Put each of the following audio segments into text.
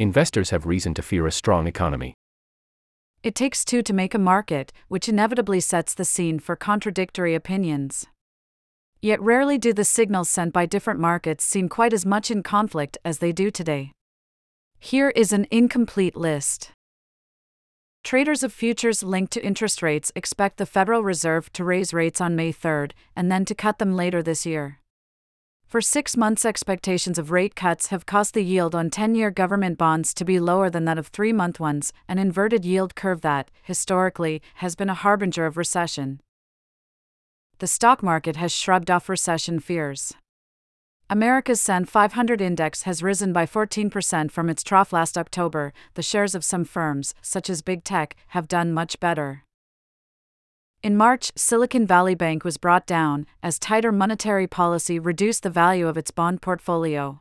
investors have reason to fear a strong economy. It takes two to make a market, which inevitably sets the scene for contradictory opinions. Yet rarely do the signals sent by different markets seem quite as much in conflict as they do today. Here is an incomplete list. Traders of futures linked to interest rates expect the Federal Reserve to raise rates on May 3 and then to cut them later this year. For six months, expectations of rate cuts have caused the yield on 10 year government bonds to be lower than that of three month ones, an inverted yield curve that, historically, has been a harbinger of recession. The stock market has shrugged off recession fears. America's S&P 500 index has risen by 14% from its trough last October. The shares of some firms, such as Big Tech, have done much better. In March, Silicon Valley Bank was brought down as tighter monetary policy reduced the value of its bond portfolio.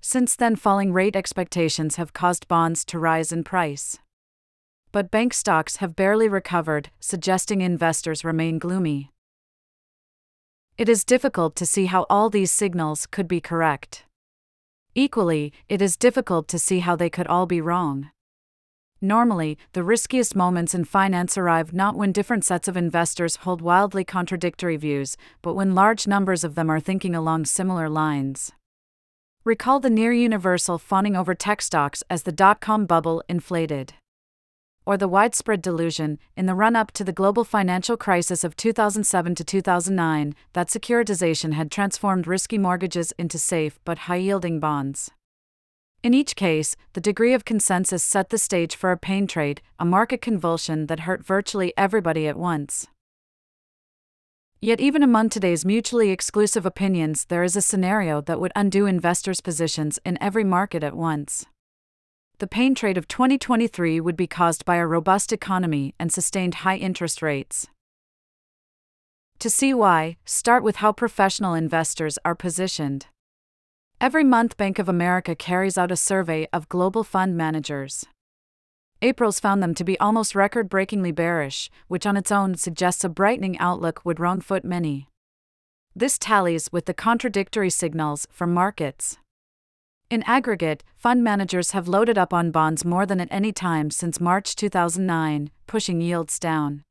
Since then, falling rate expectations have caused bonds to rise in price. But bank stocks have barely recovered, suggesting investors remain gloomy. It is difficult to see how all these signals could be correct. Equally, it is difficult to see how they could all be wrong. Normally, the riskiest moments in finance arrive not when different sets of investors hold wildly contradictory views, but when large numbers of them are thinking along similar lines. Recall the near universal fawning over tech stocks as the dot com bubble inflated. Or the widespread delusion, in the run up to the global financial crisis of 2007 to 2009, that securitization had transformed risky mortgages into safe but high yielding bonds. In each case, the degree of consensus set the stage for a pain trade, a market convulsion that hurt virtually everybody at once. Yet, even among today's mutually exclusive opinions, there is a scenario that would undo investors' positions in every market at once. The pain trade of 2023 would be caused by a robust economy and sustained high interest rates. To see why, start with how professional investors are positioned. Every month, Bank of America carries out a survey of global fund managers. April's found them to be almost record breakingly bearish, which on its own suggests a brightening outlook would wrongfoot many. This tallies with the contradictory signals from markets. In aggregate, fund managers have loaded up on bonds more than at any time since March 2009, pushing yields down.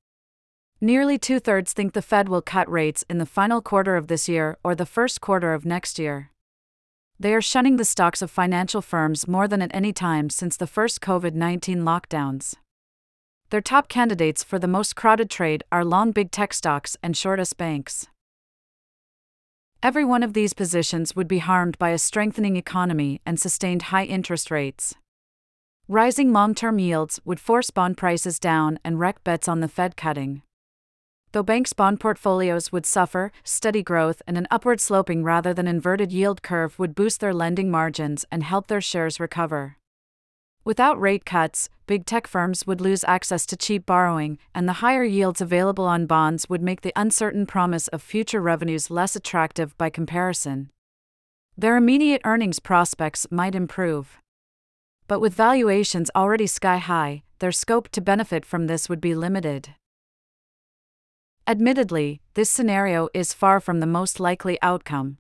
Nearly two thirds think the Fed will cut rates in the final quarter of this year or the first quarter of next year. They are shunning the stocks of financial firms more than at any time since the first COVID 19 lockdowns. Their top candidates for the most crowded trade are long big tech stocks and shortest banks. Every one of these positions would be harmed by a strengthening economy and sustained high interest rates. Rising long term yields would force bond prices down and wreck bets on the Fed cutting. Though banks' bond portfolios would suffer, steady growth and an upward sloping rather than inverted yield curve would boost their lending margins and help their shares recover. Without rate cuts, big tech firms would lose access to cheap borrowing, and the higher yields available on bonds would make the uncertain promise of future revenues less attractive by comparison. Their immediate earnings prospects might improve. But with valuations already sky high, their scope to benefit from this would be limited. Admittedly, this scenario is far from the most likely outcome.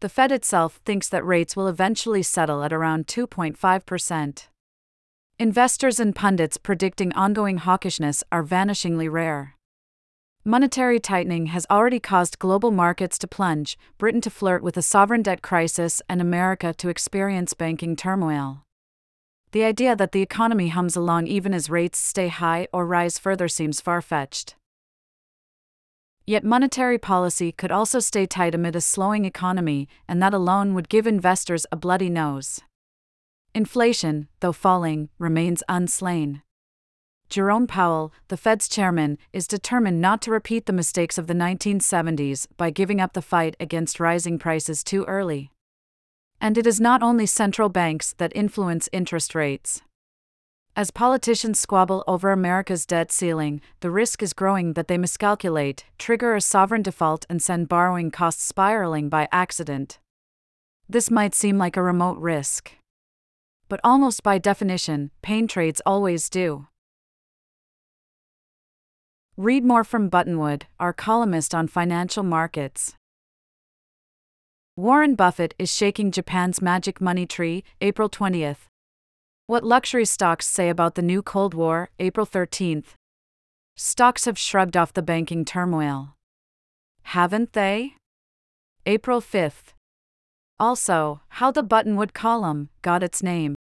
The Fed itself thinks that rates will eventually settle at around 2.5%. Investors and pundits predicting ongoing hawkishness are vanishingly rare. Monetary tightening has already caused global markets to plunge, Britain to flirt with a sovereign debt crisis, and America to experience banking turmoil. The idea that the economy hums along even as rates stay high or rise further seems far fetched. Yet monetary policy could also stay tight amid a slowing economy, and that alone would give investors a bloody nose. Inflation, though falling, remains unslain. Jerome Powell, the Fed's chairman, is determined not to repeat the mistakes of the 1970s by giving up the fight against rising prices too early. And it is not only central banks that influence interest rates. As politicians squabble over America's debt ceiling, the risk is growing that they miscalculate, trigger a sovereign default, and send borrowing costs spiraling by accident. This might seem like a remote risk. But almost by definition, pain trades always do. Read more from Buttonwood, our columnist on financial markets. Warren Buffett is shaking Japan's magic money tree, April 20th. What luxury stocks say about the new Cold War, April 13th. Stocks have shrugged off the banking turmoil. Haven't they? April 5th. Also, how the Buttonwood column got its name.